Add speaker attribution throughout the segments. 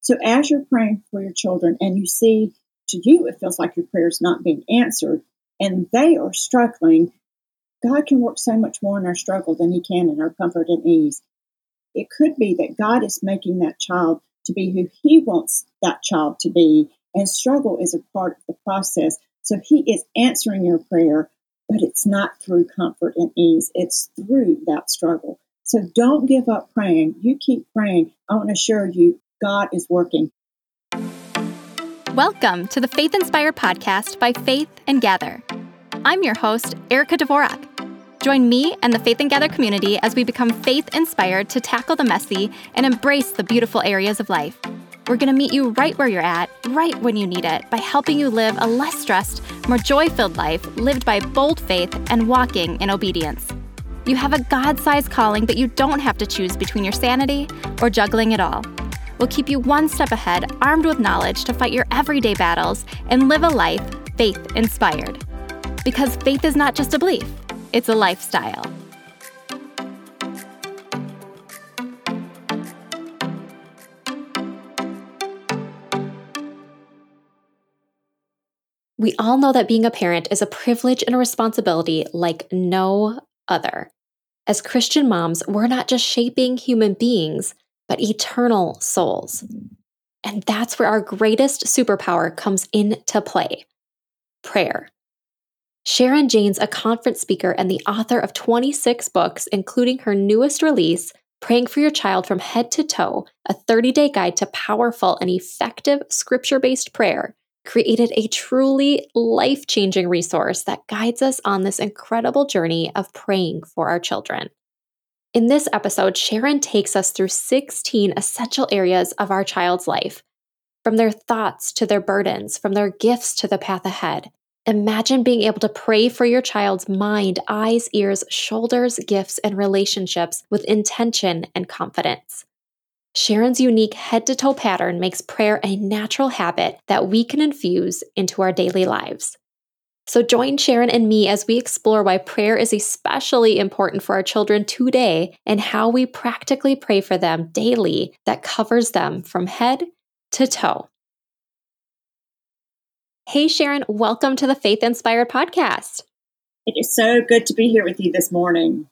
Speaker 1: So as you're praying for your children and you see to you it feels like your prayer is not being answered and they are struggling, God can work so much more in our struggle than he can in our comfort and ease. It could be that God is making that child to be who he wants that child to be and struggle is a part of the process. So he is answering your prayer, but it's not through comfort and ease. It's through that struggle. So don't give up praying. You keep praying. I want to assure you, God is working.
Speaker 2: Welcome to the Faith Inspired podcast by Faith and Gather. I'm your host, Erica Dvorak. Join me and the Faith and Gather community as we become faith inspired to tackle the messy and embrace the beautiful areas of life. We're going to meet you right where you're at, right when you need it, by helping you live a less stressed, more joy filled life lived by bold faith and walking in obedience. You have a God sized calling, but you don't have to choose between your sanity or juggling it all. We'll keep you one step ahead, armed with knowledge to fight your everyday battles and live a life faith inspired. Because faith is not just a belief, it's a lifestyle. We all know that being a parent is a privilege and a responsibility like no other. As Christian moms, we're not just shaping human beings, but eternal souls. And that's where our greatest superpower comes into play prayer. Sharon Jaynes a conference speaker and the author of 26 books, including her newest release, Praying for Your Child from Head to Toe, a 30 day guide to powerful and effective scripture based prayer, created a truly life changing resource that guides us on this incredible journey of praying for our children. In this episode, Sharon takes us through 16 essential areas of our child's life, from their thoughts to their burdens, from their gifts to the path ahead. Imagine being able to pray for your child's mind, eyes, ears, shoulders, gifts, and relationships with intention and confidence. Sharon's unique head to toe pattern makes prayer a natural habit that we can infuse into our daily lives. So join Sharon and me as we explore why prayer is especially important for our children today and how we practically pray for them daily that covers them from head to toe. Hey, Sharon, welcome to the Faith Inspired Podcast.
Speaker 1: It is so good to be here with you this morning.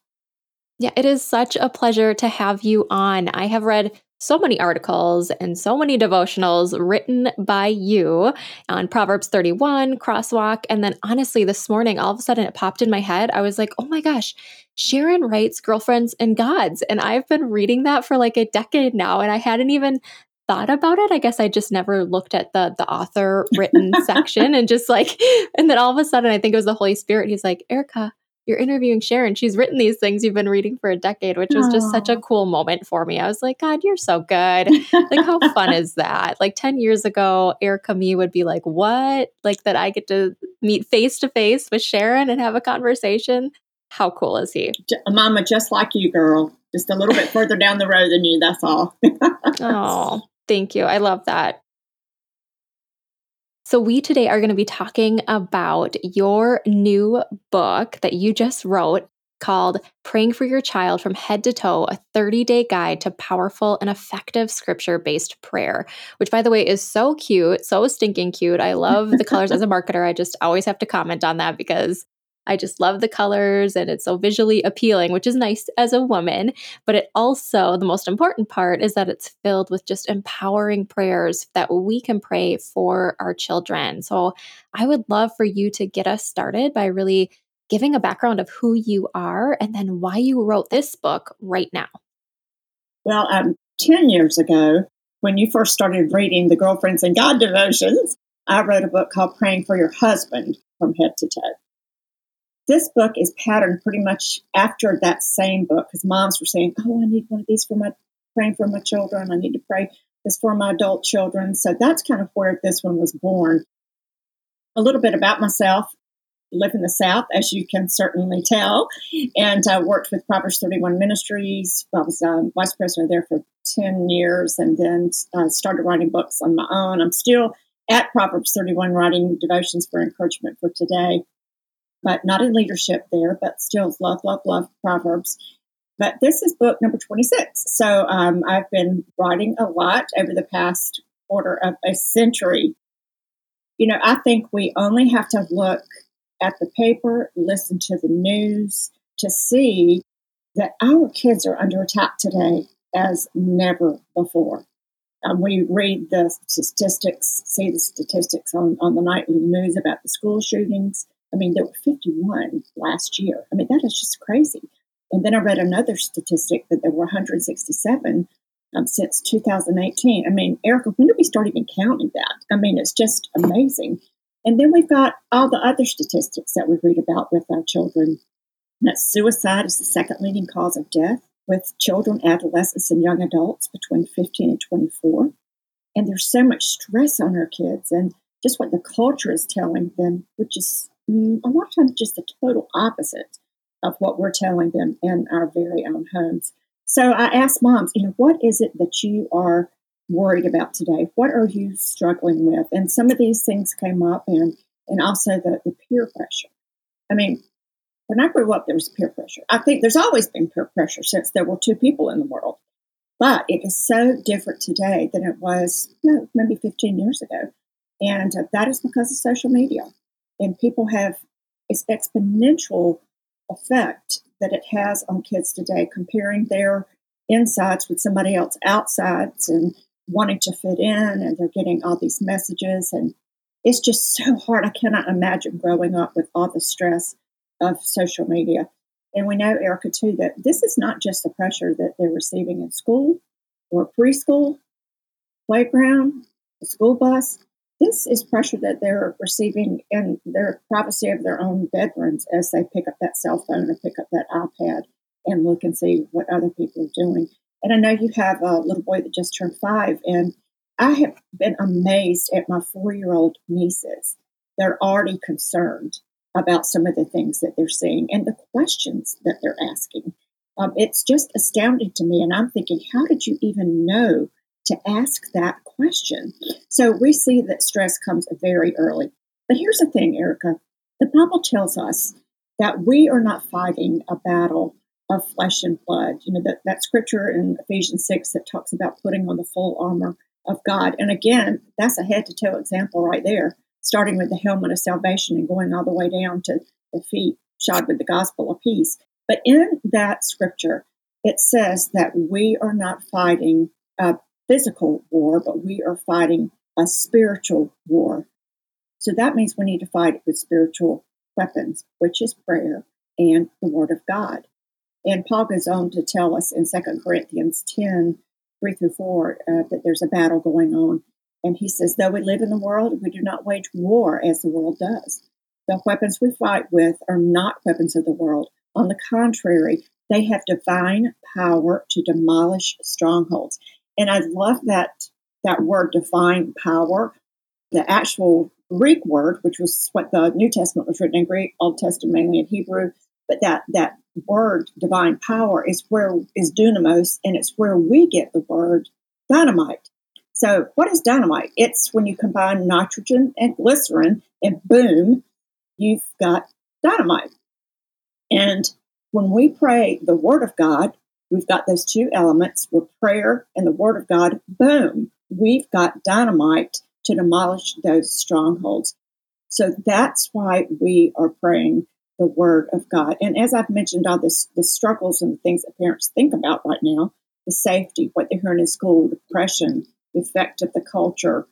Speaker 2: Yeah, it is such a pleasure to have you on. I have read so many articles and so many devotionals written by you on Proverbs 31, Crosswalk. And then honestly, this morning, all of a sudden it popped in my head. I was like, oh my gosh, Sharon writes Girlfriends in Gods. And I've been reading that for like a decade now. And I hadn't even thought about it. I guess I just never looked at the the author written section and just like and then all of a sudden I think it was the Holy Spirit. He's like, Erica, you're interviewing Sharon. She's written these things you've been reading for a decade, which was just such a cool moment for me. I was like, God, you're so good. like, how fun is that? Like 10 years ago, Erica me would be like, What? Like, that I get to meet face to face with Sharon and have a conversation. How cool is he?
Speaker 1: Mama, just like you, girl. Just a little bit further down the road than you. That's all.
Speaker 2: oh, thank you. I love that. So, we today are going to be talking about your new book that you just wrote called Praying for Your Child from Head to Toe A 30 Day Guide to Powerful and Effective Scripture Based Prayer, which, by the way, is so cute, so stinking cute. I love the colors as a marketer. I just always have to comment on that because I just love the colors and it's so visually appealing, which is nice as a woman. But it also, the most important part is that it's filled with just empowering prayers that we can pray for our children. So I would love for you to get us started by really giving a background of who you are and then why you wrote this book right now.
Speaker 1: Well, um, 10 years ago, when you first started reading the Girlfriends in God devotions, I wrote a book called Praying for Your Husband from Head to Toe. This book is patterned pretty much after that same book because moms were saying, Oh, I need one of these for my praying for my children. I need to pray this for my adult children. So that's kind of where this one was born. A little bit about myself. I Live in the South, as you can certainly tell, and I worked with Proverbs 31 Ministries. I was um, vice president there for 10 years and then uh, started writing books on my own. I'm still at Proverbs 31 writing devotions for encouragement for today but not in leadership there, but still love, love, love Proverbs. But this is book number 26. So um, I've been writing a lot over the past quarter of a century. You know, I think we only have to look at the paper, listen to the news to see that our kids are under attack today as never before. Um, we read the statistics, see the statistics on, on the nightly news about the school shootings. I mean, there were 51 last year. I mean, that is just crazy. And then I read another statistic that there were 167 um, since 2018. I mean, Erica, when did we start even counting that? I mean, it's just amazing. And then we've got all the other statistics that we read about with our children. That suicide is the second leading cause of death with children, adolescents, and young adults between 15 and 24. And there's so much stress on our kids and just what the culture is telling them, which is a lot of times just the total opposite of what we're telling them in our very own homes. So I asked moms, you know, what is it that you are worried about today? What are you struggling with? And some of these things came up and and also the, the peer pressure. I mean, when I grew up, there was peer pressure. I think there's always been peer pressure since there were two people in the world. But it is so different today than it was you know, maybe 15 years ago. And uh, that is because of social media. And people have this exponential effect that it has on kids today, comparing their insides with somebody else outsides and wanting to fit in. And they're getting all these messages. And it's just so hard. I cannot imagine growing up with all the stress of social media. And we know, Erica, too, that this is not just the pressure that they're receiving in school or preschool, playground, the school bus. This is pressure that they're receiving in their privacy of their own bedrooms as they pick up that cell phone or pick up that iPad and look and see what other people are doing. And I know you have a little boy that just turned five, and I have been amazed at my four year old nieces. They're already concerned about some of the things that they're seeing and the questions that they're asking. Um, it's just astounding to me. And I'm thinking, how did you even know to ask that question? So we see that stress comes very early. But here's the thing, Erica the Bible tells us that we are not fighting a battle of flesh and blood. You know, that, that scripture in Ephesians 6 that talks about putting on the full armor of God. And again, that's a head to toe example right there starting with the helmet of salvation and going all the way down to the feet shod with the gospel of peace. But in that scripture, it says that we are not fighting a physical war, but we are fighting a spiritual war. So that means we need to fight with spiritual weapons, which is prayer and the Word of God. And Paul goes on to tell us in 2 Corinthians 10 3 through 4 uh, that there's a battle going on and he says, though we live in the world, we do not wage war as the world does. The weapons we fight with are not weapons of the world. On the contrary, they have divine power to demolish strongholds. And I love that that word divine power. The actual Greek word, which was what the New Testament was written in Greek, Old Testament mainly in Hebrew, but that that word divine power is where is dunamis, and it's where we get the word dynamite. So, what is dynamite? It's when you combine nitrogen and glycerin, and boom, you've got dynamite. And when we pray the Word of God, we've got those two elements with prayer and the Word of God, boom, we've got dynamite to demolish those strongholds. So that's why we are praying the Word of God. And as I've mentioned, all this, the struggles and the things that parents think about right now, the safety, what they're hearing in school, depression, the effect of the culture,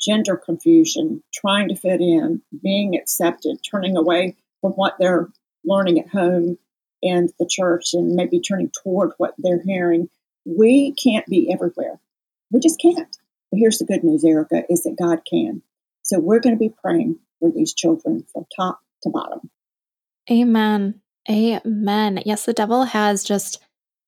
Speaker 1: gender confusion, trying to fit in, being accepted, turning away from what they're learning at home and the church, and maybe turning toward what they're hearing. We can't be everywhere. We just can't. But here's the good news, Erica, is that God can. So we're going to be praying for these children from top to bottom.
Speaker 2: Amen. Amen. Yes, the devil has just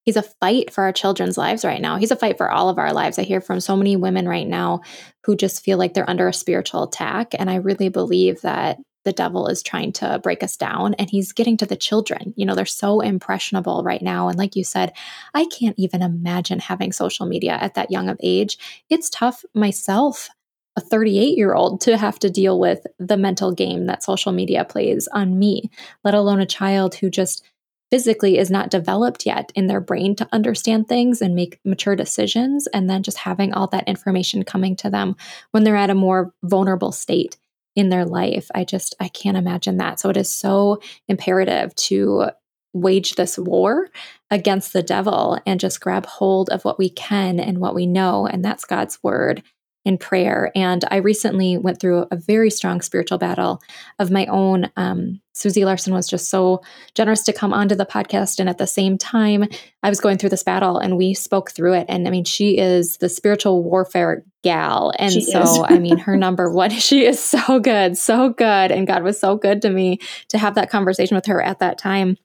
Speaker 2: he's a fight for our children's lives right now. He's a fight for all of our lives. I hear from so many women right now who just feel like they're under a spiritual attack. And I really believe that the devil is trying to break us down and he's getting to the children. You know, they're so impressionable right now. And like you said, I can't even imagine having social media at that young of age. It's tough myself a 38 year old to have to deal with the mental game that social media plays on me, let alone a child who just physically is not developed yet in their brain to understand things and make mature decisions. And then just having all that information coming to them when they're at a more vulnerable state in their life. I just, I can't imagine that. So it is so imperative to wage this war against the devil and just grab hold of what we can and what we know. And that's God's word in prayer. And I recently went through a very strong spiritual battle of my own. Um, Susie Larson was just so generous to come onto the podcast. And at the same time, I was going through this battle and we spoke through it. And I mean, she is the spiritual warfare gal. And she so, I mean, her number one, she is so good, so good. And God was so good to me to have that conversation with her at that time.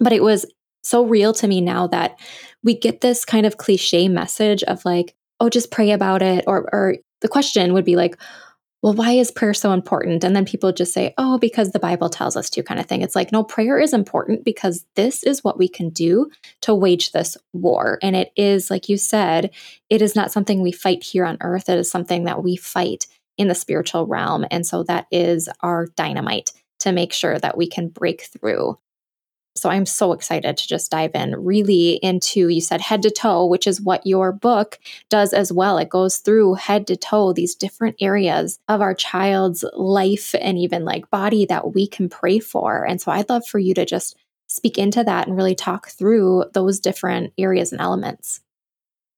Speaker 2: But it was so real to me now that we get this kind of cliche message of like, oh, just pray about it. Or, or the question would be like, well, why is prayer so important? And then people just say, oh, because the Bible tells us to, kind of thing. It's like, no, prayer is important because this is what we can do to wage this war. And it is, like you said, it is not something we fight here on earth. It is something that we fight in the spiritual realm. And so that is our dynamite to make sure that we can break through so I'm so excited to just dive in really into, you said head to toe, which is what your book does as well. It goes through head to toe these different areas of our child's life and even like body that we can pray for. And so I'd love for you to just speak into that and really talk through those different areas and elements.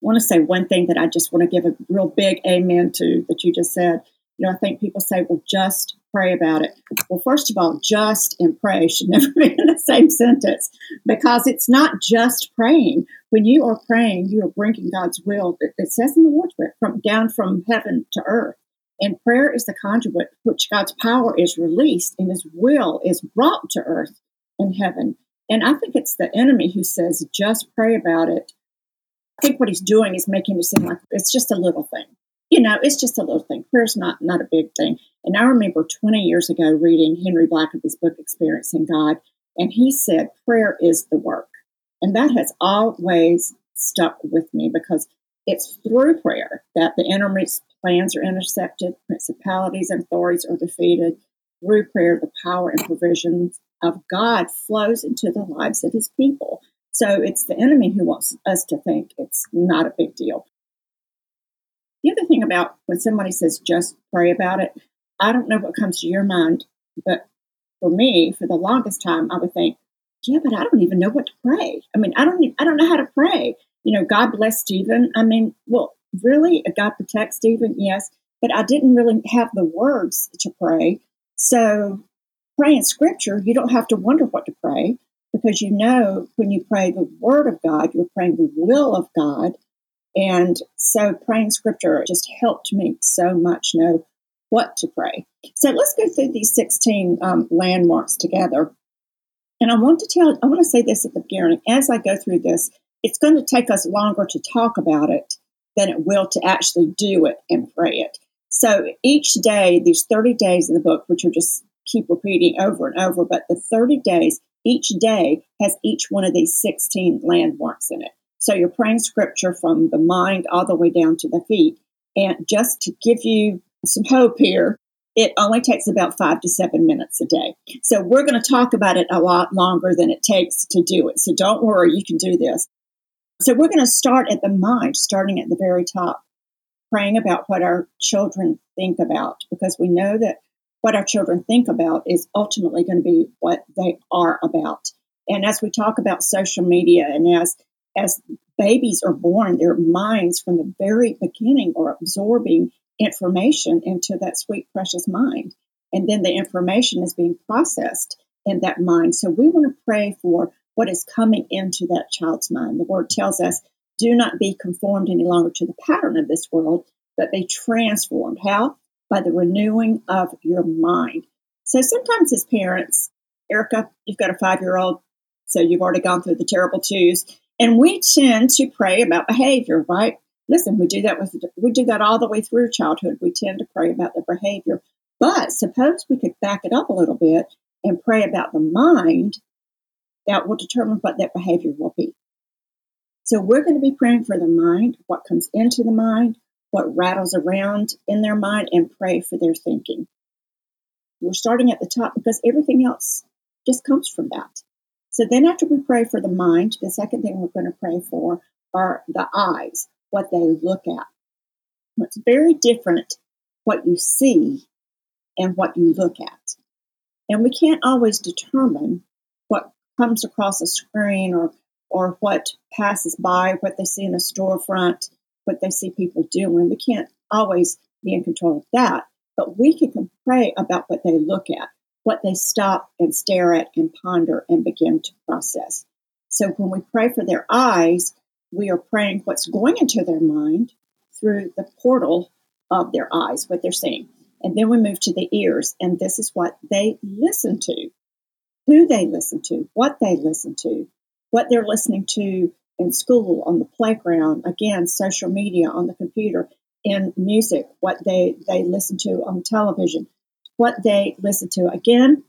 Speaker 1: I want to say one thing that I just want to give a real big amen to that you just said. You know, I think people say, well, just pray about it. Well, first of all, just and pray should never be in the same sentence because it's not just praying. When you are praying, you are bringing God's will. It says in the Lord's Prayer, from down from heaven to earth. And prayer is the conduit which God's power is released and his will is brought to earth and heaven. And I think it's the enemy who says, just pray about it. I think what he's doing is making it seem like it's just a little thing you know, it's just a little thing. Prayer's not not a big thing. And I remember 20 years ago reading Henry Blackaby's book Experiencing God, and he said prayer is the work. And that has always stuck with me because it's through prayer that the enemy's plans are intercepted, principalities and authorities are defeated. Through prayer, the power and provisions of God flows into the lives of his people. So it's the enemy who wants us to think it's not a big deal. The other thing about when somebody says just pray about it, I don't know what comes to your mind, but for me, for the longest time, I would think, yeah, but I don't even know what to pray. I mean, I don't, I don't know how to pray. You know, God bless Stephen. I mean, well, really, God protect Stephen, yes, but I didn't really have the words to pray. So, praying scripture, you don't have to wonder what to pray because you know when you pray the word of God, you're praying the will of God and so praying scripture just helped me so much know what to pray. So let's go through these 16 um, landmarks together. And I want to tell, I want to say this at the beginning. As I go through this, it's going to take us longer to talk about it than it will to actually do it and pray it. So each day, these 30 days in the book, which are just keep repeating over and over, but the 30 days, each day has each one of these 16 landmarks in it. So you're praying scripture from the mind all the way down to the feet. And just to give you some hope here, it only takes about five to seven minutes a day. So we're going to talk about it a lot longer than it takes to do it. So don't worry, you can do this. So we're going to start at the mind, starting at the very top, praying about what our children think about, because we know that what our children think about is ultimately going to be what they are about. And as we talk about social media and as as babies are born, their minds from the very beginning are absorbing information into that sweet, precious mind. And then the information is being processed in that mind. So we want to pray for what is coming into that child's mind. The word tells us, do not be conformed any longer to the pattern of this world, but be transformed. How? By the renewing of your mind. So sometimes as parents, Erica, you've got a five year old, so you've already gone through the terrible twos. And we tend to pray about behavior, right? Listen, we do that with we do that all the way through childhood. We tend to pray about the behavior. But suppose we could back it up a little bit and pray about the mind that will determine what that behavior will be. So we're going to be praying for the mind, what comes into the mind, what rattles around in their mind, and pray for their thinking. We're starting at the top because everything else just comes from that. So then, after we pray for the mind, the second thing we're going to pray for are the eyes, what they look at. It's very different what you see and what you look at. And we can't always determine what comes across a screen or, or what passes by, what they see in a storefront, what they see people doing. We can't always be in control of that, but we can pray about what they look at, what they stop and stare at and ponder and begin to process. So when we pray for their eyes, we are praying what's going into their mind through the portal of their eyes, what they're seeing. And then we move to the ears, and this is what they listen to, who they listen to, what they listen to, what they're listening to in school, on the playground, again, social media, on the computer, in music, what they, they listen to on television, what they listen to. Again,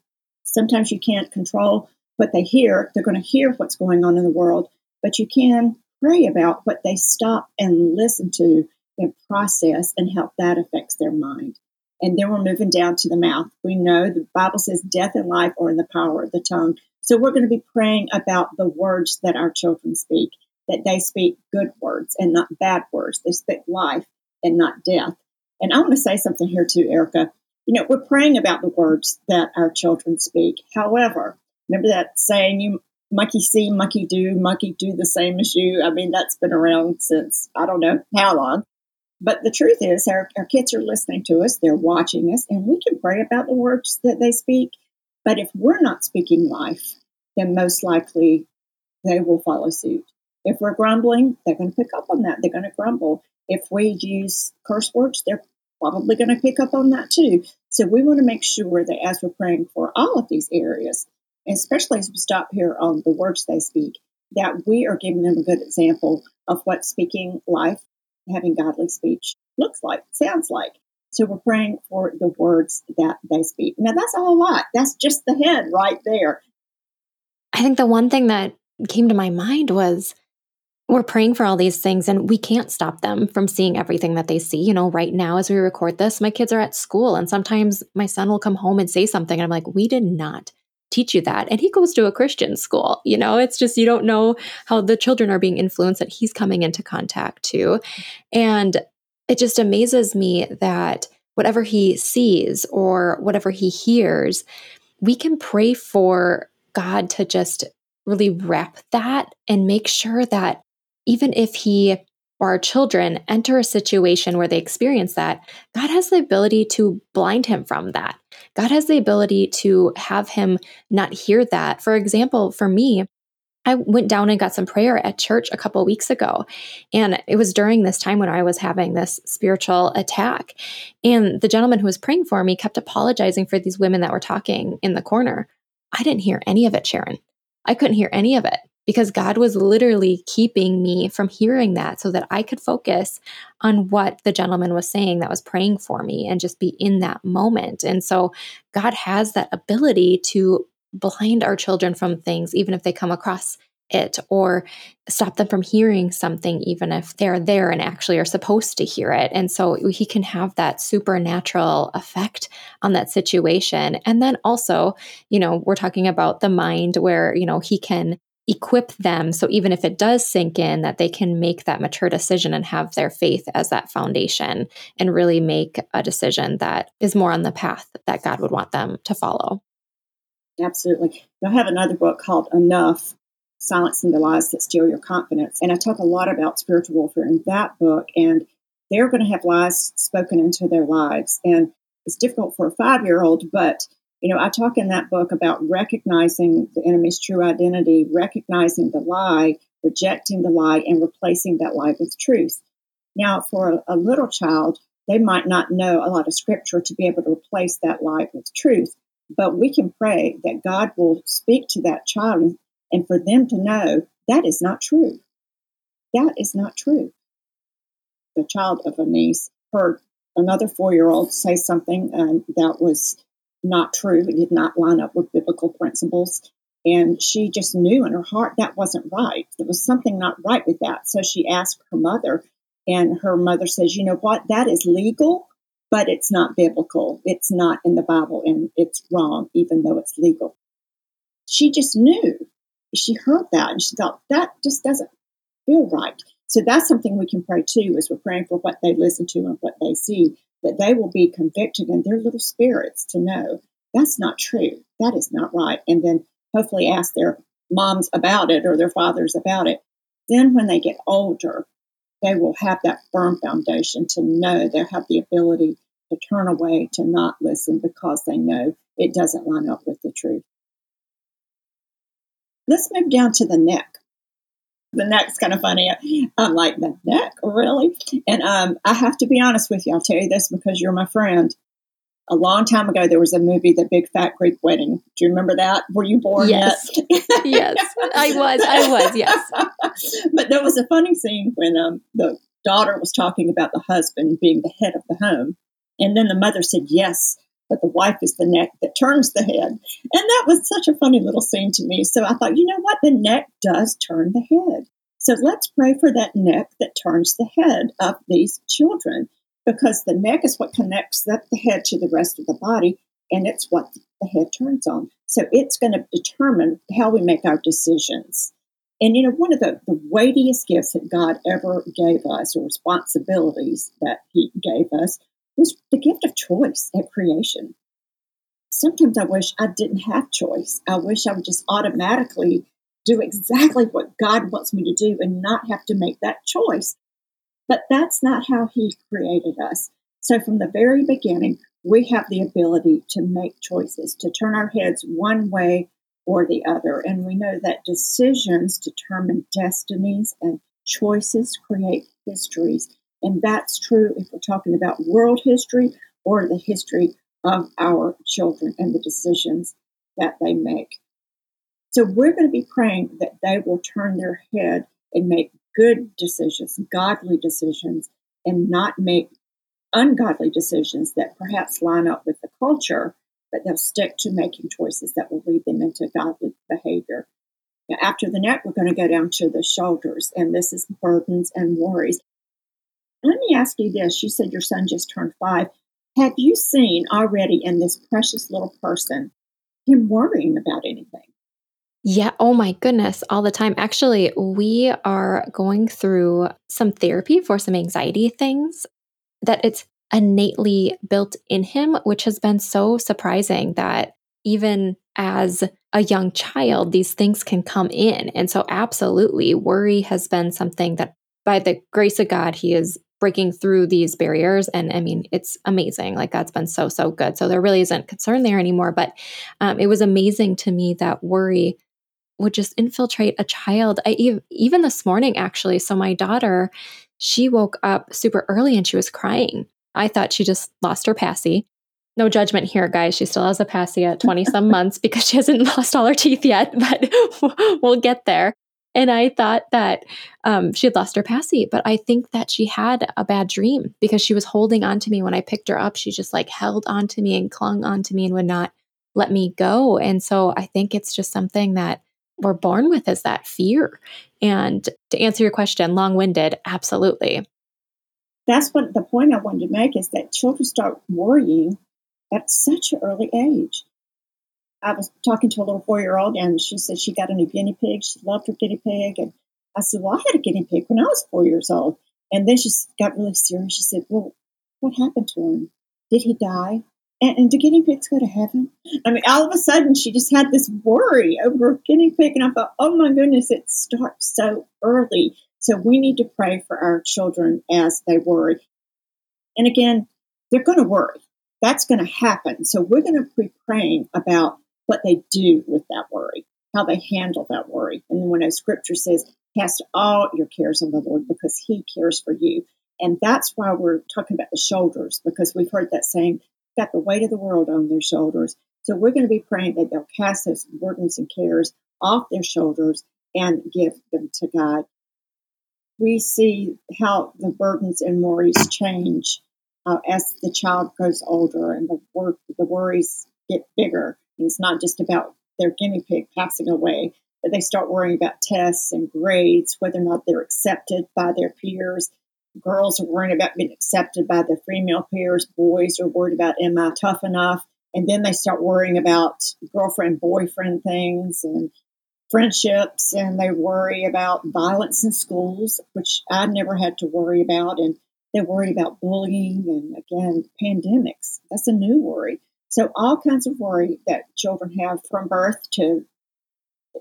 Speaker 1: sometimes you can't control what they hear. They're going to hear what's going on in the world, but you can pray about what they stop and listen to and process and how that affects their mind. And then we're moving down to the mouth. We know the Bible says death and life are in the power of the tongue. So we're going to be praying about the words that our children speak, that they speak good words and not bad words. They speak life and not death. And I want to say something here too, Erica. You know, we're praying about the words that our children speak. However, remember that saying, you monkey see, monkey do, monkey do the same as you. I mean, that's been around since I don't know how long. But the truth is, our, our kids are listening to us, they're watching us, and we can pray about the words that they speak. But if we're not speaking life, then most likely they will follow suit. If we're grumbling, they're going to pick up on that. They're going to grumble. If we use curse words, they're probably going to pick up on that too. So we want to make sure that as we're praying for all of these areas, especially as we stop here on the words they speak, that we are giving them a good example of what speaking life having godly speech looks like, sounds like. So we're praying for the words that they speak. Now that's a whole lot. That's just the head right there.
Speaker 2: I think the one thing that came to my mind was we're praying for all these things and we can't stop them from seeing everything that they see. You know, right now as we record this, my kids are at school and sometimes my son will come home and say something and I'm like, "We did not teach you that. And he goes to a Christian school. You know, it's just you don't know how the children are being influenced that he's coming into contact to. And it just amazes me that whatever he sees or whatever he hears, we can pray for God to just really wrap that and make sure that even if he or our children enter a situation where they experience that, God has the ability to blind him from that. God has the ability to have him not hear that. For example, for me, I went down and got some prayer at church a couple weeks ago. And it was during this time when I was having this spiritual attack. And the gentleman who was praying for me kept apologizing for these women that were talking in the corner. I didn't hear any of it, Sharon. I couldn't hear any of it because God was literally keeping me from hearing that so that I could focus on what the gentleman was saying that was praying for me and just be in that moment. And so God has that ability to blind our children from things, even if they come across it, or stop them from hearing something, even if they're there and actually are supposed to hear it. And so he can have that supernatural effect on that situation. And then also, you know, we're talking about the mind where, you know, he can equip them so even if it does sink in that they can make that mature decision and have their faith as that foundation and really make a decision that is more on the path that God would want them to follow.
Speaker 1: Absolutely. I have another book called Enough Silencing the Lies That Steal Your Confidence. And I talk a lot about spiritual warfare in that book. And they're going to have lies spoken into their lives. And it's difficult for a five year old, but you know, I talk in that book about recognizing the enemy's true identity, recognizing the lie, rejecting the lie, and replacing that lie with truth. Now, for a, a little child, they might not know a lot of scripture to be able to replace that lie with truth, but we can pray that God will speak to that child and for them to know that is not true. That is not true. The child of a niece heard another four year old say something um, that was not true. It did not line up with biblical principles. And she just knew in her heart that wasn't right. There was something not right with that. So she asked her mother, and her mother says, You know what? That is legal, but it's not biblical. It's not in the Bible, and it's wrong, even though it's legal. She just knew she heard that and she thought, that just doesn't feel right. So that's something we can pray too, as we're praying for what they listen to and what they see, that they will be convicted in their little spirits to know that's not true. That is not right. And then hopefully ask their moms about it or their fathers about it. Then when they get older, they will have that firm foundation to know they'll have the ability to turn away, to not listen because they know it doesn't line up with the truth. Let's move down to the neck. The neck's kind of funny. I'm like, the neck, really? And um, I have to be honest with you. I'll tell you this because you're my friend a long time ago there was a movie the big fat greek wedding do you remember that were you born
Speaker 2: yes
Speaker 1: yet?
Speaker 2: yes i was i was yes
Speaker 1: but there was a funny scene when um, the daughter was talking about the husband being the head of the home and then the mother said yes but the wife is the neck that turns the head and that was such a funny little scene to me so i thought you know what the neck does turn the head so let's pray for that neck that turns the head of these children because the neck is what connects the head to the rest of the body and it's what the head turns on. So it's going to determine how we make our decisions. And you know, one of the, the weightiest gifts that God ever gave us, or responsibilities that He gave us, was the gift of choice at creation. Sometimes I wish I didn't have choice. I wish I would just automatically do exactly what God wants me to do and not have to make that choice. But that's not how He created us. So from the very beginning, we have the ability to make choices, to turn our heads one way or the other. And we know that decisions determine destinies and choices create histories. And that's true if we're talking about world history or the history of our children and the decisions that they make. So we're going to be praying that they will turn their head and make good decisions, godly decisions, and not make ungodly decisions that perhaps line up with the culture, but they'll stick to making choices that will lead them into godly behavior. Now, after the neck, we're going to go down to the shoulders, and this is burdens and worries. Let me ask you this. You said your son just turned five. Have you seen already in this precious little person him worrying about anything?
Speaker 2: Yeah. Oh my goodness. All the time. Actually, we are going through some therapy for some anxiety things that it's innately built in him, which has been so surprising that even as a young child, these things can come in. And so, absolutely, worry has been something that by the grace of God, he is breaking through these barriers. And I mean, it's amazing. Like, God's been so, so good. So, there really isn't concern there anymore. But um, it was amazing to me that worry would just infiltrate a child. I even this morning actually. So my daughter, she woke up super early and she was crying. I thought she just lost her passy. No judgment here, guys. She still has a passy at 20 some months because she hasn't lost all her teeth yet, but we'll get there. And I thought that um, she had lost her passy, but I think that she had a bad dream because she was holding on to me when I picked her up. She just like held on to me and clung on to me and would not let me go. And so I think it's just something that we're born with is that fear. And to answer your question, long winded, absolutely.
Speaker 1: That's what the point I wanted to make is that children start worrying at such an early age. I was talking to a little four year old and she said she got a new guinea pig. She loved her guinea pig. And I said, Well, I had a guinea pig when I was four years old. And then she got really serious. She said, Well, what happened to him? Did he die? And, and do guinea pigs go to heaven? I mean, all of a sudden, she just had this worry over a guinea pig. And I thought, oh my goodness, it starts so early. So we need to pray for our children as they worry. And again, they're going to worry. That's going to happen. So we're going to be praying about what they do with that worry, how they handle that worry. And when a scripture says, cast all your cares on the Lord because he cares for you. And that's why we're talking about the shoulders, because we've heard that saying, got the weight of the world on their shoulders. So we're going to be praying that they'll cast those burdens and cares off their shoulders and give them to God. We see how the burdens and worries change uh, as the child grows older and the, wor- the worries get bigger. It's not just about their guinea pig passing away, but they start worrying about tests and grades, whether or not they're accepted by their peers, girls are worrying about being accepted by their female peers. Boys are worried about, am I tough enough? And then they start worrying about girlfriend, boyfriend things and friendships and they worry about violence in schools, which I never had to worry about. And they worry about bullying and again, pandemics. That's a new worry. So all kinds of worry that children have from birth to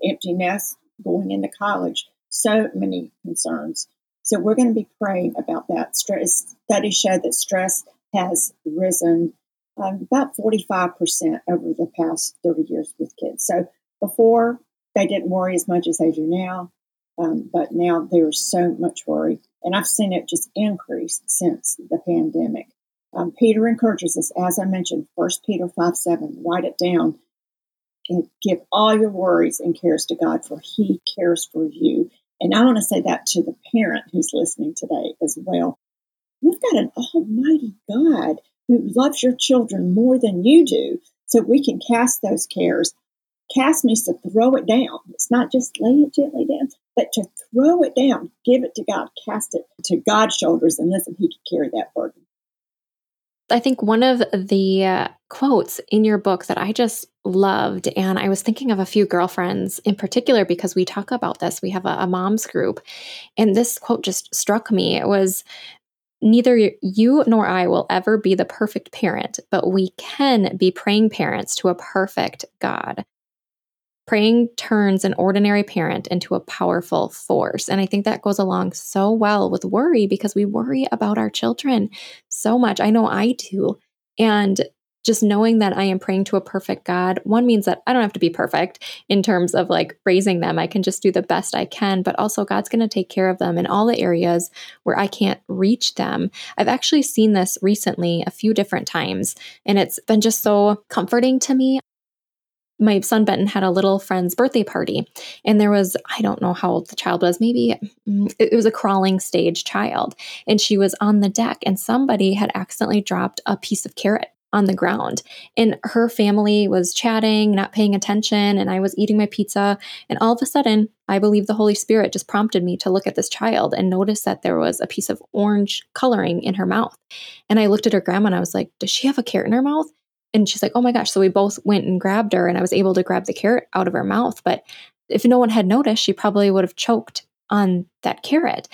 Speaker 1: empty nest going into college. So many concerns. So we're going to be praying about that. Stress studies show that stress has risen um, about 45% over the past 30 years with kids. So before they didn't worry as much as they do now, um, but now there's so much worry. And I've seen it just increase since the pandemic. Um, Peter encourages us, as I mentioned, 1 Peter 5 7, write it down and give all your worries and cares to God, for He cares for you. And I want to say that to the parent who's listening today as well. We've got an almighty God who loves your children more than you do. So we can cast those cares. Cast means to throw it down. It's not just lay it gently down, but to throw it down, give it to God, cast it to God's shoulders, and listen, He can carry that burden.
Speaker 2: I think one of the uh, quotes in your book that I just loved, and I was thinking of a few girlfriends in particular because we talk about this. We have a, a mom's group, and this quote just struck me. It was Neither you nor I will ever be the perfect parent, but we can be praying parents to a perfect God. Praying turns an ordinary parent into a powerful force. And I think that goes along so well with worry because we worry about our children so much. I know I do. And just knowing that I am praying to a perfect God, one means that I don't have to be perfect in terms of like raising them. I can just do the best I can, but also God's going to take care of them in all the areas where I can't reach them. I've actually seen this recently a few different times, and it's been just so comforting to me. My son Benton had a little friend's birthday party, and there was, I don't know how old the child was, maybe mm, it was a crawling stage child. And she was on the deck, and somebody had accidentally dropped a piece of carrot on the ground. And her family was chatting, not paying attention, and I was eating my pizza. And all of a sudden, I believe the Holy Spirit just prompted me to look at this child and notice that there was a piece of orange coloring in her mouth. And I looked at her grandma and I was like, Does she have a carrot in her mouth? And she's like, Oh my gosh. So we both went and grabbed her, and I was able to grab the carrot out of her mouth. But if no one had noticed, she probably would have choked on that carrot.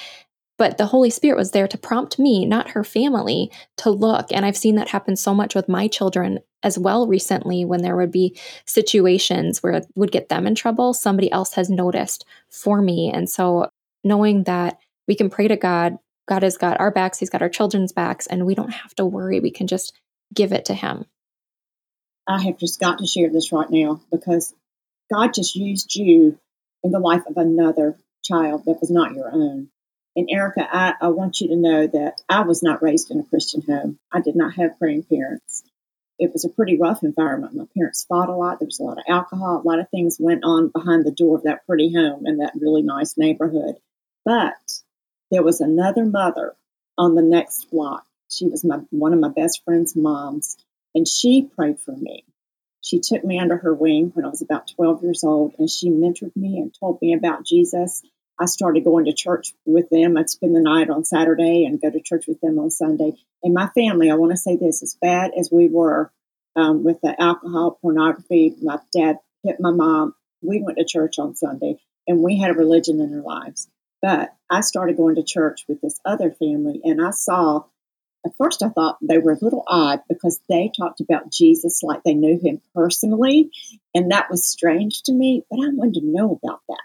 Speaker 2: But the Holy Spirit was there to prompt me, not her family, to look. And I've seen that happen so much with my children as well recently when there would be situations where it would get them in trouble. Somebody else has noticed for me. And so knowing that we can pray to God, God has got our backs, He's got our children's backs, and we don't have to worry. We can just give it to Him.
Speaker 1: I have just got to share this right now because God just used you in the life of another child that was not your own. And Erica, I, I want you to know that I was not raised in a Christian home. I did not have praying parents. It was a pretty rough environment. My parents fought a lot. There was a lot of alcohol. A lot of things went on behind the door of that pretty home in that really nice neighborhood. But there was another mother on the next block. She was my one of my best friend's moms, and she prayed for me. She took me under her wing when I was about 12 years old, and she mentored me and told me about Jesus I started going to church with them. I'd spend the night on Saturday and go to church with them on Sunday. And my family, I want to say this, as bad as we were um, with the alcohol, pornography, my dad hit my mom. We went to church on Sunday and we had a religion in our lives. But I started going to church with this other family and I saw, at first I thought they were a little odd because they talked about Jesus like they knew him personally. And that was strange to me, but I wanted to know about that.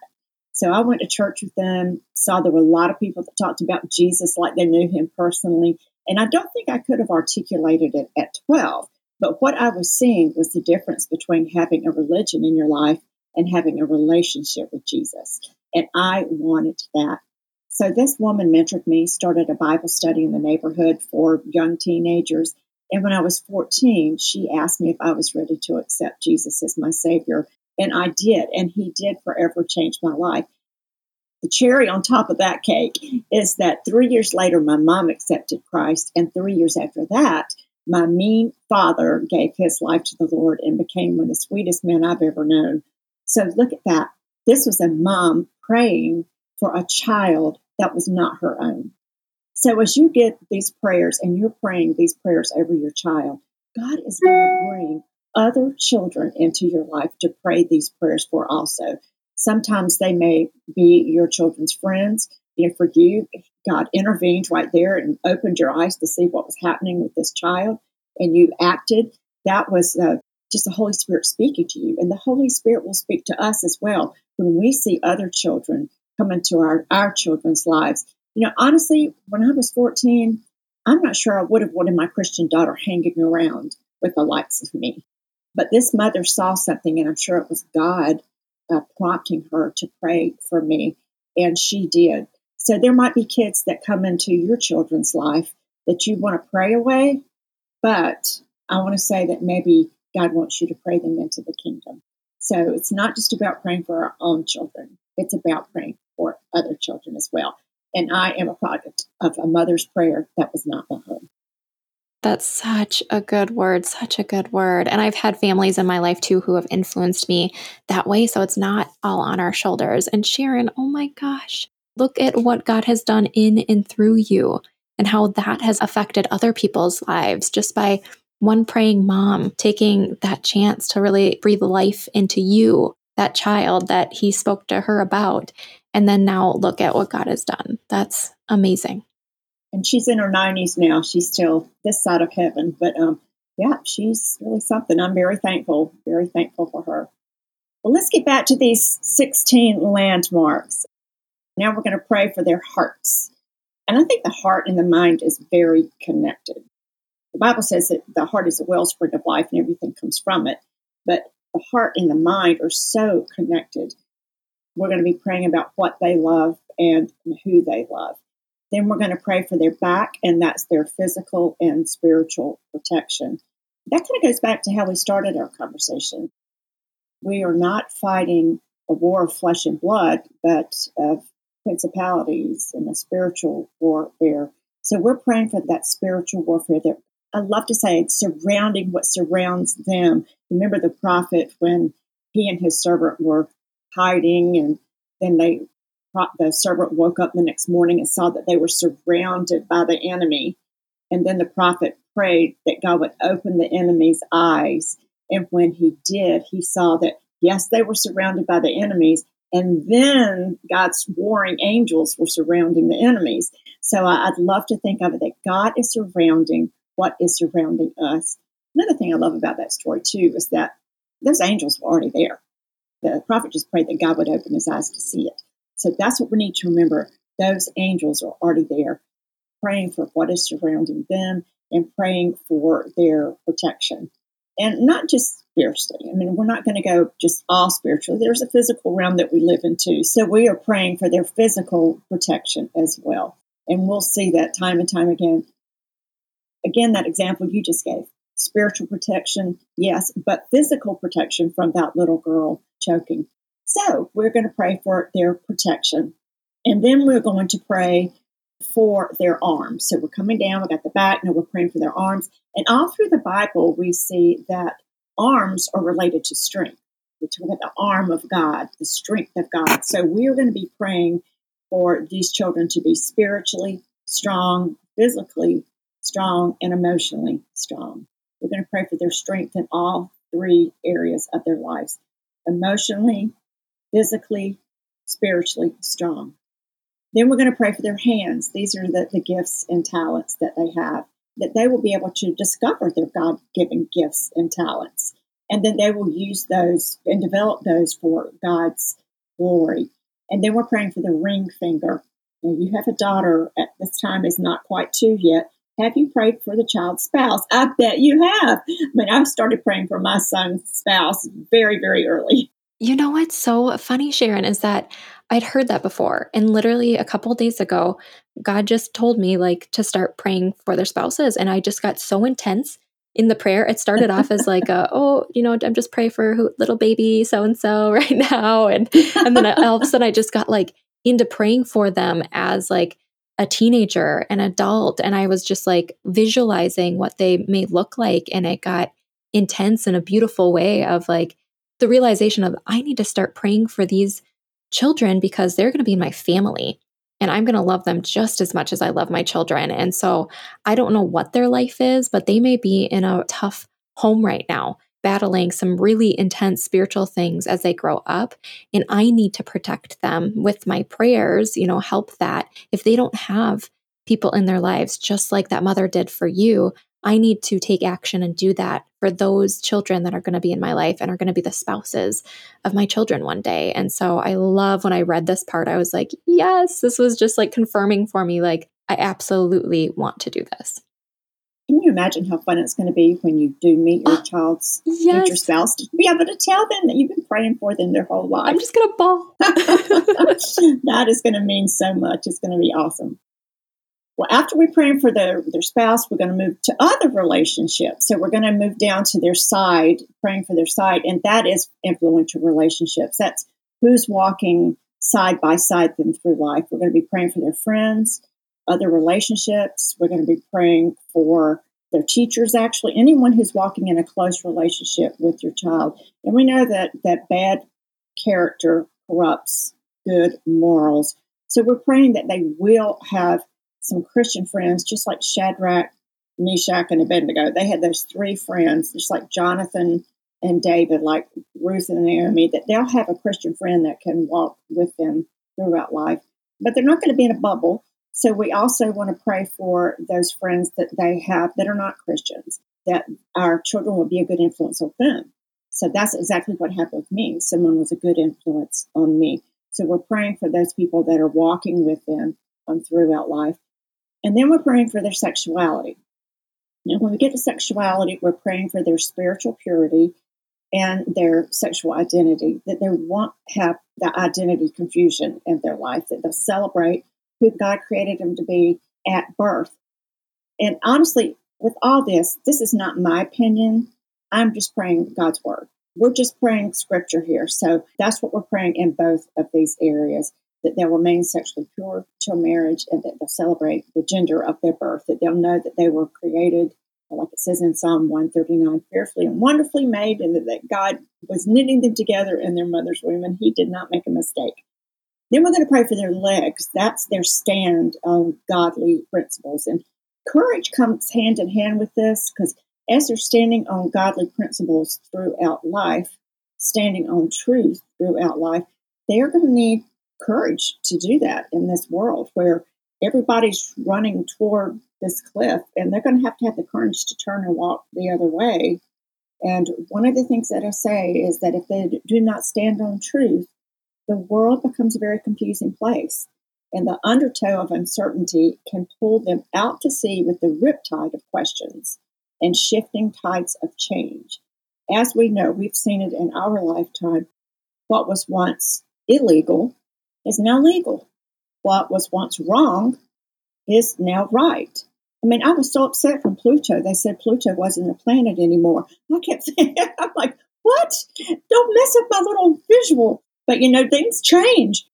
Speaker 1: So I went to church with them, saw there were a lot of people that talked about Jesus like they knew him personally. And I don't think I could have articulated it at 12. But what I was seeing was the difference between having a religion in your life and having a relationship with Jesus. And I wanted that. So this woman mentored me, started a Bible study in the neighborhood for young teenagers. And when I was 14, she asked me if I was ready to accept Jesus as my Savior. And I did. And he did forever change my life. The cherry on top of that cake is that three years later, my mom accepted Christ. And three years after that, my mean father gave his life to the Lord and became one of the sweetest men I've ever known. So look at that. This was a mom praying for a child that was not her own. So as you get these prayers and you're praying these prayers over your child, God is going to bring other children into your life to pray these prayers for also. Sometimes they may be your children's friends. You know, for you, God intervened right there and opened your eyes to see what was happening with this child, and you acted. That was uh, just the Holy Spirit speaking to you. And the Holy Spirit will speak to us as well when we see other children come into our, our children's lives. You know, honestly, when I was 14, I'm not sure I would have wanted my Christian daughter hanging around with the likes of me. But this mother saw something, and I'm sure it was God uh, prompting her to pray for me, and she did. So there might be kids that come into your children's life that you want to pray away, but I want to say that maybe God wants you to pray them into the kingdom. So it's not just about praying for our own children, it's about praying for other children as well. And I am a product of a mother's prayer that was not my home.
Speaker 2: That's such a good word, such a good word. And I've had families in my life too who have influenced me that way. So it's not all on our shoulders. And Sharon, oh my gosh, look at what God has done in and through you and how that has affected other people's lives just by one praying mom taking that chance to really breathe life into you, that child that he spoke to her about. And then now look at what God has done. That's amazing.
Speaker 1: And she's in her 90s now. She's still this side of heaven. But um, yeah, she's really something. I'm very thankful, very thankful for her. Well, let's get back to these 16 landmarks. Now we're going to pray for their hearts. And I think the heart and the mind is very connected. The Bible says that the heart is a wellspring of life and everything comes from it. But the heart and the mind are so connected. We're going to be praying about what they love and who they love. Then we're going to pray for their back, and that's their physical and spiritual protection. That kind of goes back to how we started our conversation. We are not fighting a war of flesh and blood, but of principalities and a spiritual warfare. So we're praying for that spiritual warfare that I love to say surrounding what surrounds them. Remember the prophet when he and his servant were hiding, and then they the servant woke up the next morning and saw that they were surrounded by the enemy. And then the prophet prayed that God would open the enemy's eyes. And when he did, he saw that yes, they were surrounded by the enemies, and then God's warring angels were surrounding the enemies. So I'd love to think of it that God is surrounding what is surrounding us. Another thing I love about that story, too, is that those angels were already there. The prophet just prayed that God would open his eyes to see it. So that's what we need to remember. Those angels are already there, praying for what is surrounding them and praying for their protection. And not just spiritually. I mean, we're not going to go just all spiritually. There's a physical realm that we live in too. So we are praying for their physical protection as well. And we'll see that time and time again again, that example you just gave spiritual protection, yes, but physical protection from that little girl choking. So we're going to pray for their protection. And then we're going to pray for their arms. So we're coming down, we got the back, now we're praying for their arms. And all through the Bible, we see that arms are related to strength. We talk about the arm of God, the strength of God. So we are going to be praying for these children to be spiritually strong, physically strong, and emotionally strong. We're going to pray for their strength in all three areas of their lives emotionally, physically, spiritually strong. Then we're going to pray for their hands. These are the, the gifts and talents that they have, that they will be able to discover their God given gifts and talents. And then they will use those and develop those for God's glory. And then we're praying for the ring finger. Now, you have a daughter at this time is not quite two yet, have you prayed for the child's spouse? I bet you have. I mean, I've started praying for my son's spouse very, very early.
Speaker 2: You know what's so funny, Sharon, is that I'd heard that before. And literally a couple days ago, God just told me like to start praying for their spouses. And I just got so intense in the prayer. It started off as like, a, oh, you know, I'm just pray for who, little baby so and so right now. And and then all of a sudden I just got like into praying for them as like a teenager, an adult, and I was just like visualizing what they may look like. And it got intense in a beautiful way of like the realization of I need to start praying for these children because they're going to be in my family and I'm going to love them just as much as I love my children. And so I don't know what their life is, but they may be in a tough home right now. Battling some really intense spiritual things as they grow up. And I need to protect them with my prayers, you know, help that. If they don't have people in their lives, just like that mother did for you, I need to take action and do that for those children that are going to be in my life and are going to be the spouses of my children one day. And so I love when I read this part, I was like, yes, this was just like confirming for me, like, I absolutely want to do this.
Speaker 1: Can you imagine how fun it's going to be when you do meet your ah, child's yes. future spouse to be able to tell them that you've been praying for them their whole life?
Speaker 2: I'm just going to bawl.
Speaker 1: that is going to mean so much. It's going to be awesome. Well, after we pray for their, their spouse, we're going to move to other relationships. So we're going to move down to their side, praying for their side, and that is influential relationships. That's who's walking side by side them through life. We're going to be praying for their friends, other relationships. We're going to be praying for their teachers, actually, anyone who's walking in a close relationship with your child. And we know that that bad character corrupts good morals. So we're praying that they will have some Christian friends, just like Shadrach, Meshach, and Abednego. They had those three friends, just like Jonathan and David, like Ruth and Naomi, that they'll have a Christian friend that can walk with them throughout life. But they're not going to be in a bubble. So we also want to pray for those friends that they have that are not Christians, that our children will be a good influence on them. So that's exactly what happened with me. Someone was a good influence on me. So we're praying for those people that are walking with them um, throughout life. And then we're praying for their sexuality. Now, when we get to sexuality, we're praying for their spiritual purity and their sexual identity, that they won't have the identity confusion in their life, that they'll celebrate who God created them to be at birth. And honestly, with all this, this is not my opinion. I'm just praying God's word. We're just praying scripture here. So that's what we're praying in both of these areas that they'll remain sexually pure till marriage and that they'll celebrate the gender of their birth, that they'll know that they were created, like it says in Psalm 139, fearfully and wonderfully made, and that God was knitting them together in their mother's womb and He did not make a mistake. Then we're going to pray for their legs. That's their stand on godly principles. And courage comes hand in hand with this because as they're standing on godly principles throughout life, standing on truth throughout life, they are going to need courage to do that in this world where everybody's running toward this cliff and they're going to have to have the courage to turn and walk the other way. And one of the things that I say is that if they do not stand on truth, the world becomes a very confusing place. And the undertow of uncertainty can pull them out to sea with the riptide of questions and shifting tides of change. As we know, we've seen it in our lifetime. What was once illegal is now legal. What was once wrong is now right. I mean, I was so upset from Pluto. They said Pluto wasn't a planet anymore. I kept saying, I'm like, what? Don't mess up my little visual. But you know, things change.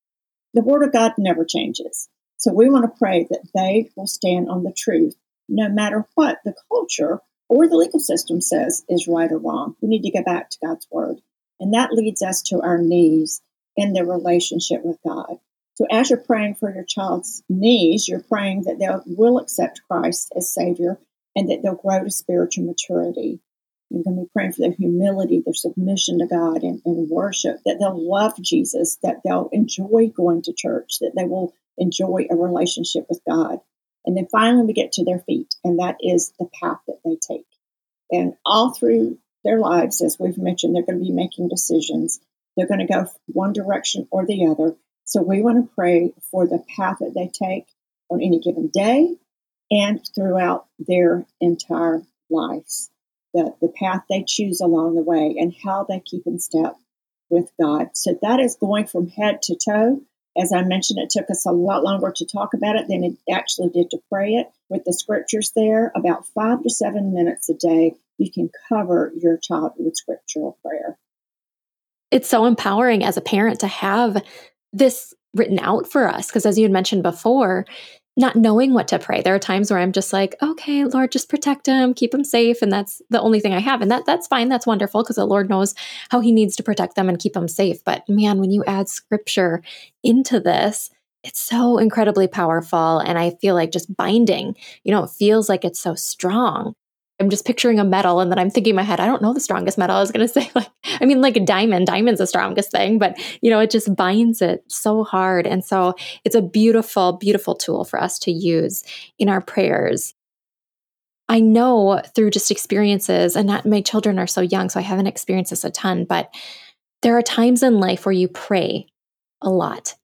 Speaker 1: The Word of God never changes. So we want to pray that they will stand on the truth, no matter what the culture or the legal system says is right or wrong. We need to go back to God's Word. And that leads us to our knees in their relationship with God. So as you're praying for your child's knees, you're praying that they will accept Christ as Savior and that they'll grow to spiritual maturity. You're going to be praying for their humility, their submission to God and, and worship, that they'll love Jesus, that they'll enjoy going to church, that they will enjoy a relationship with God. And then finally, we get to their feet, and that is the path that they take. And all through their lives, as we've mentioned, they're going to be making decisions. They're going to go one direction or the other. So we want to pray for the path that they take on any given day and throughout their entire lives. The, the path they choose along the way and how they keep in step with God. So that is going from head to toe. As I mentioned, it took us a lot longer to talk about it than it actually did to pray it. With the scriptures there, about five to seven minutes a day, you can cover your child with scriptural prayer
Speaker 2: it's so empowering as a parent to have this written out for us. Because as you had mentioned before, not knowing what to pray. There are times where I'm just like, okay, Lord, just protect him, keep him safe, and that's the only thing I have. And that that's fine. That's wonderful because the Lord knows how he needs to protect them and keep them safe. But man, when you add scripture into this, it's so incredibly powerful and I feel like just binding, you know, it feels like it's so strong. I'm just picturing a metal and then I'm thinking in my head, I don't know the strongest metal. I was going to say like I mean like a diamond, diamond's the strongest thing, but you know, it just binds it so hard. And so it's a beautiful beautiful tool for us to use in our prayers. I know through just experiences and not my children are so young so I haven't experienced this a ton, but there are times in life where you pray a lot.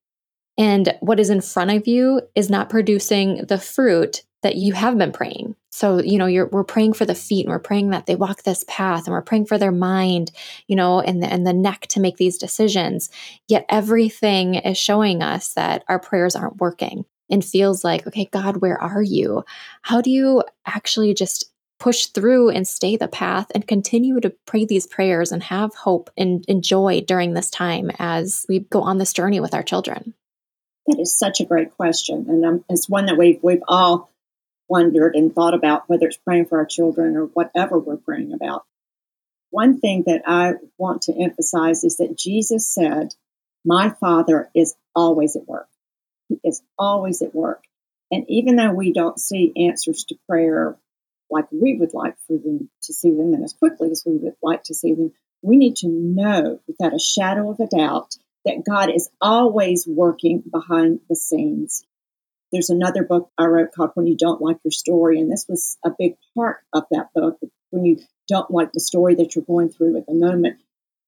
Speaker 2: And what is in front of you is not producing the fruit that you have been praying. So, you know, we're praying for the feet and we're praying that they walk this path and we're praying for their mind, you know, and the, and the neck to make these decisions. Yet everything is showing us that our prayers aren't working and feels like, okay, God, where are you? How do you actually just push through and stay the path and continue to pray these prayers and have hope and, and joy during this time as we go on this journey with our children?
Speaker 1: That is such a great question. And um, it's one that we've, we've all wondered and thought about, whether it's praying for our children or whatever we're praying about. One thing that I want to emphasize is that Jesus said, My Father is always at work. He is always at work. And even though we don't see answers to prayer like we would like for them to see them and as quickly as we would like to see them, we need to know without a shadow of a doubt that God is always working behind the scenes. There's another book I wrote called When You Don't Like Your Story, and this was a big part of that book. When you don't like the story that you're going through at the moment,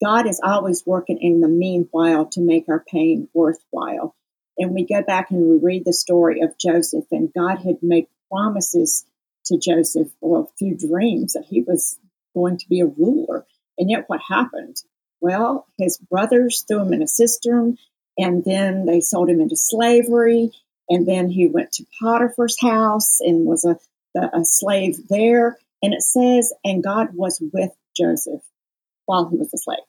Speaker 1: God is always working in the meanwhile to make our pain worthwhile. And we go back and we read the story of Joseph, and God had made promises to Joseph well, through dreams that he was going to be a ruler. And yet, what happened? Well, his brothers threw him in a cistern, and then they sold him into slavery. And then he went to Potiphar's house and was a, a slave there. And it says, and God was with Joseph while he was a slave.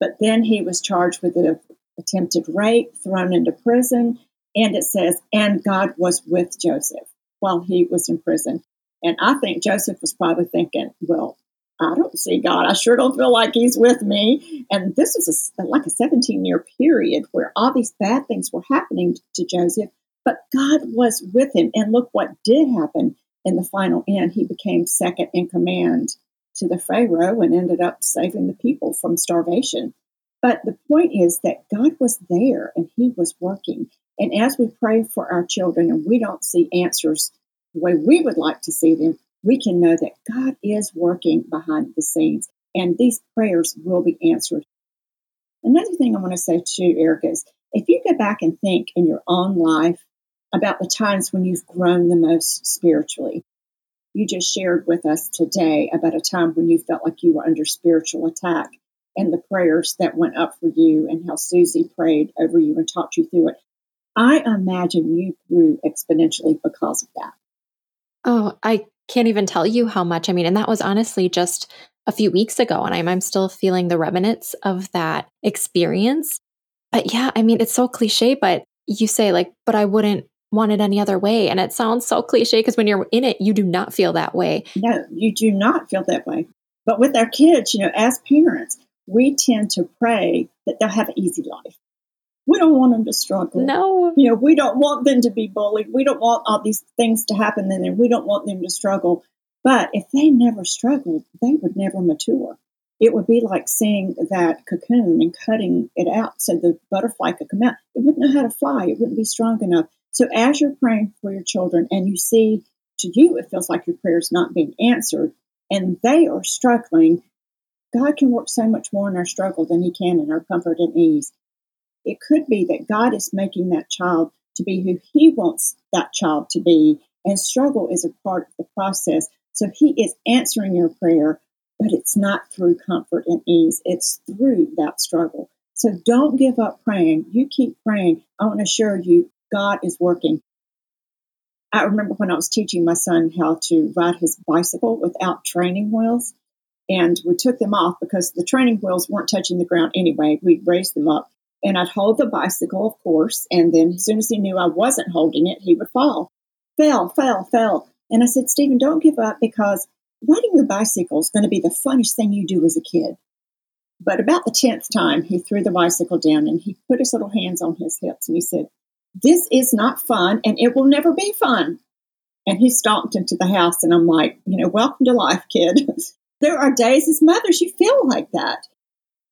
Speaker 1: But then he was charged with the attempted rape, thrown into prison. And it says, and God was with Joseph while he was in prison. And I think Joseph was probably thinking, well, I don't see God. I sure don't feel like He's with me. And this was a, like a 17 year period where all these bad things were happening to Joseph. But God was with him. And look what did happen in the final end. He became second in command to the Pharaoh and ended up saving the people from starvation. But the point is that God was there and He was working. And as we pray for our children and we don't see answers the way we would like to see them, we can know that God is working behind the scenes and these prayers will be answered. Another thing I want to say too, Erica, is if you go back and think in your own life about the times when you've grown the most spiritually. You just shared with us today about a time when you felt like you were under spiritual attack and the prayers that went up for you and how Susie prayed over you and talked you through it. I imagine you grew exponentially because of that.
Speaker 2: Oh, I can't even tell you how much. I mean, and that was honestly just a few weeks ago, and I'm, I'm still feeling the remnants of that experience. But yeah, I mean, it's so cliche, but you say, like, but I wouldn't want it any other way. And it sounds so cliche because when you're in it, you do not feel that way.
Speaker 1: No, you do not feel that way. But with our kids, you know, as parents, we tend to pray that they'll have an easy life. We don't want them to struggle.
Speaker 2: No.
Speaker 1: You know, we don't want them to be bullied. We don't want all these things to happen to them. We don't want them to struggle. But if they never struggled, they would never mature. It would be like seeing that cocoon and cutting it out so the butterfly could come out. It wouldn't know how to fly. It wouldn't be strong enough. So as you're praying for your children and you see to you it feels like your prayer is not being answered and they are struggling, God can work so much more in our struggle than he can in our comfort and ease. It could be that God is making that child to be who He wants that child to be, and struggle is a part of the process. So He is answering your prayer, but it's not through comfort and ease, it's through that struggle. So don't give up praying. You keep praying. I want to assure you, God is working. I remember when I was teaching my son how to ride his bicycle without training wheels. And we took them off because the training wheels weren't touching the ground anyway. We raised them up. And I'd hold the bicycle, of course, and then as soon as he knew I wasn't holding it, he would fall. Fell, fell, fell. And I said, Stephen, don't give up because riding your bicycle is going to be the funnest thing you do as a kid. But about the 10th time, he threw the bicycle down and he put his little hands on his hips and he said, This is not fun and it will never be fun. And he stalked into the house, and I'm like, you know, welcome to life, kid. there are days as mothers you feel like that.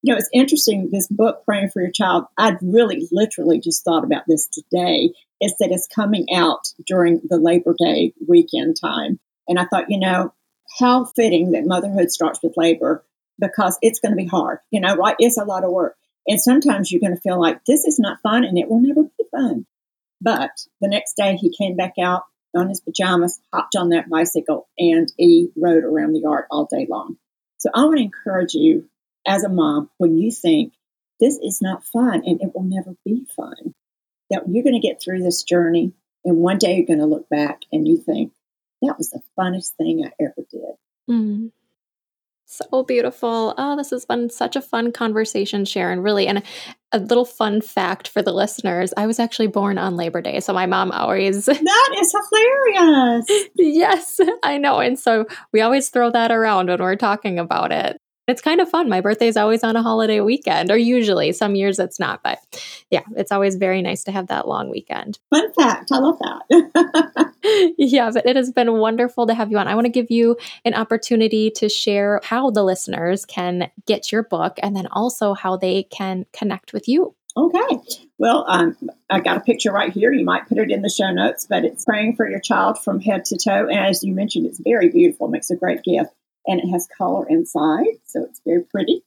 Speaker 1: You know, it's interesting, this book, Praying for Your Child, I'd really literally just thought about this today, is that it's coming out during the Labor Day weekend time. And I thought, you know, how fitting that motherhood starts with labor because it's going to be hard, you know, right? It's a lot of work. And sometimes you're going to feel like this is not fun and it will never be fun. But the next day he came back out on his pajamas, hopped on that bicycle, and he rode around the yard all day long. So I want to encourage you as a mom when you think this is not fun and it will never be fun, that you're going to get through this journey and one day you're going to look back and you think, that was the funnest thing I ever did.
Speaker 2: Mm. So beautiful. Oh, this has been such a fun conversation, Sharon, really. And a little fun fact for the listeners I was actually born on Labor Day. So my mom always.
Speaker 1: That is hilarious.
Speaker 2: yes, I know. And so we always throw that around when we're talking about it. It's kind of fun. My birthday is always on a holiday weekend, or usually some years it's not. But yeah, it's always very nice to have that long weekend.
Speaker 1: Fun fact. I love that.
Speaker 2: yeah, but it has been wonderful to have you on. I want to give you an opportunity to share how the listeners can get your book and then also how they can connect with you.
Speaker 1: Okay. Well, um, I got a picture right here. You might put it in the show notes, but it's praying for your child from head to toe. And as you mentioned, it's very beautiful, makes a great gift and it has color inside, so it's very pretty.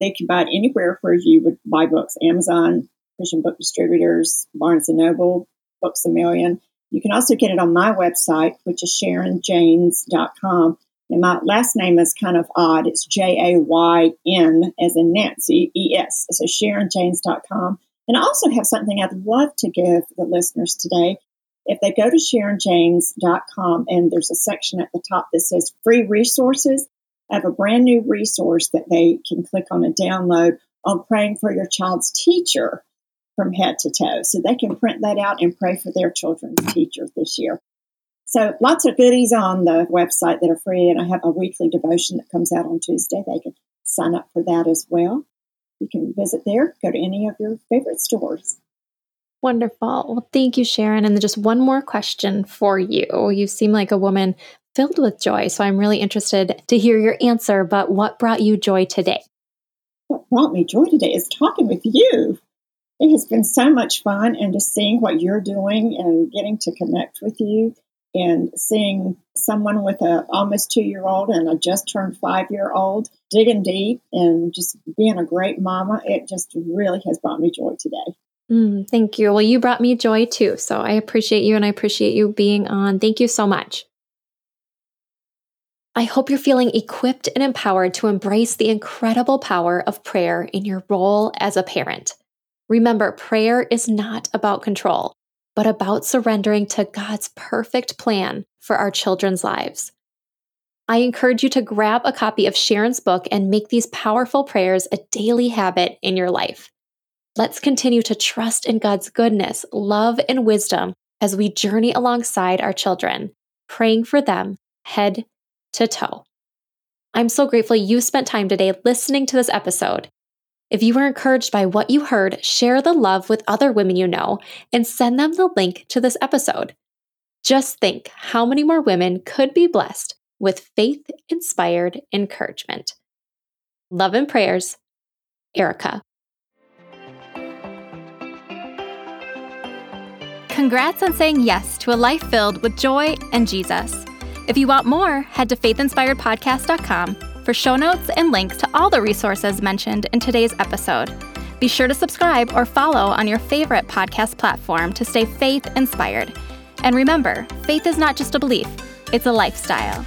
Speaker 1: They can buy it anywhere where you would buy books: Amazon, Christian Book Distributors, Barnes and Noble, Books a Million. You can also get it on my website, which is SharonJaynes.com. And my last name is kind of odd. It's J A Y N as in Nancy, E S. So SharonJaynes.com. And I also have something I'd love to give the listeners today. If they go to SharonJaynes.com and there's a section at the top that says free resources, I have a brand new resource that they can click on and download on praying for your child's teacher from head to toe. So they can print that out and pray for their children's teacher this year. So lots of goodies on the website that are free, and I have a weekly devotion that comes out on Tuesday. They can sign up for that as well. You can visit there, go to any of your favorite stores.
Speaker 2: Wonderful. Well, thank you, Sharon. And just one more question for you. You seem like a woman filled with joy. So I'm really interested to hear your answer. But what brought you joy today?
Speaker 1: What brought me joy today is talking with you. It has been so much fun and just seeing what you're doing and getting to connect with you and seeing someone with a almost two year old and a just turned five year old digging deep and just being a great mama. It just really has brought me joy today.
Speaker 2: Mm, thank you. Well, you brought me joy too. So I appreciate you and I appreciate you being on. Thank you so much. I hope you're feeling equipped and empowered to embrace the incredible power of prayer in your role as a parent. Remember, prayer is not about control, but about surrendering to God's perfect plan for our children's lives. I encourage you to grab a copy of Sharon's book and make these powerful prayers a daily habit in your life. Let's continue to trust in God's goodness, love, and wisdom as we journey alongside our children, praying for them head to toe. I'm so grateful you spent time today listening to this episode. If you were encouraged by what you heard, share the love with other women you know and send them the link to this episode. Just think how many more women could be blessed with faith inspired encouragement. Love and prayers, Erica.
Speaker 3: Congrats on saying yes to a life filled with joy and Jesus. If you want more, head to faithinspiredpodcast.com for show notes and links to all the resources mentioned in today's episode. Be sure to subscribe or follow on your favorite podcast platform to stay faith inspired. And remember, faith is not just a belief, it's a lifestyle.